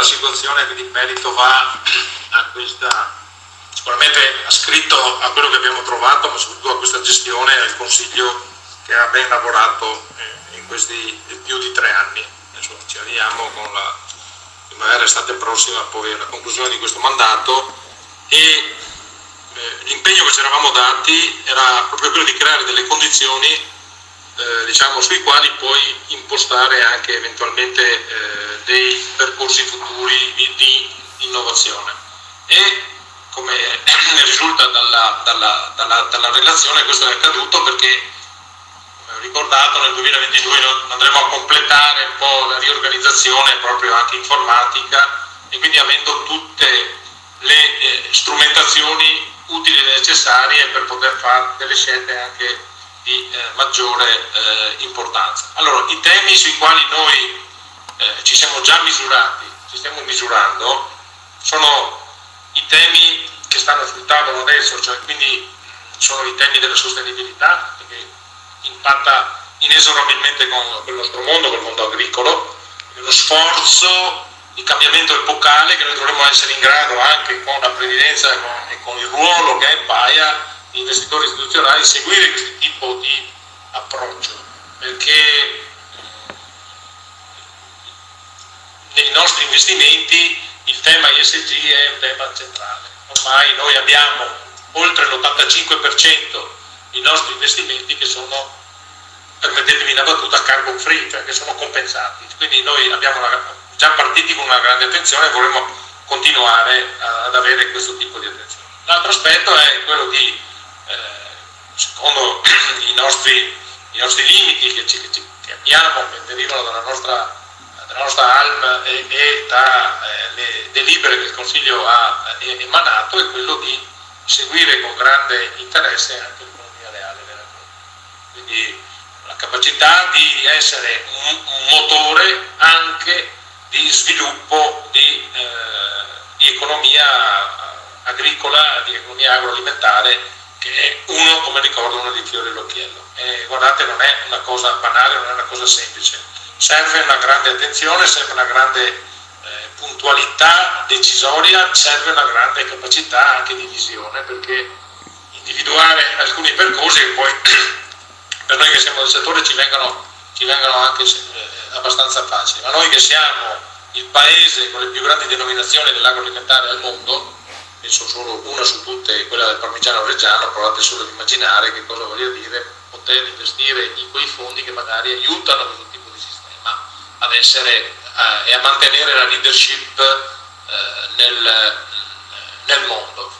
una situazione che di merito va a questa, sicuramente ascritto a quello che abbiamo trovato, ma soprattutto a questa gestione al Consiglio che ha ben lavorato eh, in questi più di tre anni. Adesso ci arriviamo con la primavera estate prossima poi alla conclusione di questo mandato e eh, l'impegno che ci eravamo dati era proprio quello di creare delle condizioni eh, diciamo, sui quali puoi impostare anche eventualmente eh, percorsi futuri di, innovazione. E come risulta dalla, dalla, dalla, dalla, relazione questo è accaduto perché, come ho ricordato, nel 2022 andremo a completare un po' la riorganizzazione proprio anche informatica e quindi avendo tutte le eh, strumentazioni utili e necessarie per poter fare delle scelte anche di eh, maggiore eh, importanza. Allora, i temi sui quali noi eh, ci siamo già misurati, ci stiamo misurando, sono i temi che stanno sul tavolo adesso, cioè quindi sono i temi della sostenibilità, che impatta inesorabilmente con, con il nostro mondo, con il mondo agricolo, lo sforzo di cambiamento epocale che noi dovremmo essere in grado anche con la previdenza e con, il ruolo che è in Paia investitori istituzionali seguire questo tipo di approccio, perché nostri investimenti il tema ISG è un tema centrale. Ormai noi abbiamo oltre l'85% dei nostri investimenti che sono, permettetemi una battuta, carbon free, cioè che sono compensati. Quindi noi abbiamo una, già partiti con una grande attenzione e vorremmo continuare ad avere questo tipo di attenzione. L'altro aspetto è quello di eh, secondo i nostri, i nostri, limiti che, ci, che, abbiamo, che derivano dalla nostra, nostra ALM e, e dalle eh, delibere che il Consiglio ha eh, emanato, è quello di seguire con grande interesse anche l'economia reale Quindi la capacità di essere un, un motore anche di sviluppo di, eh, di economia agricola, di economia agroalimentare che è uno, come ricordo, uno dei fiori all'occhiello. E guardate, non è una cosa banale, non è una cosa semplice. Serve una grande attenzione, serve una grande eh, puntualità decisoria, serve una grande capacità anche di visione, perché individuare alcuni percorsi che poi per noi che siamo del settore ci vengono, ci vengono anche eh, abbastanza facili, ma noi che siamo il paese con le più grandi denominazioni dell'agroalimentare al mondo, penso solo una su tutte, quella del parmigiano reggiano, provate solo ad immaginare che cosa voglia dire poter investire in quei fondi che magari aiutano ad essere a, e a mantenere la leadership eh, nel, nel mondo.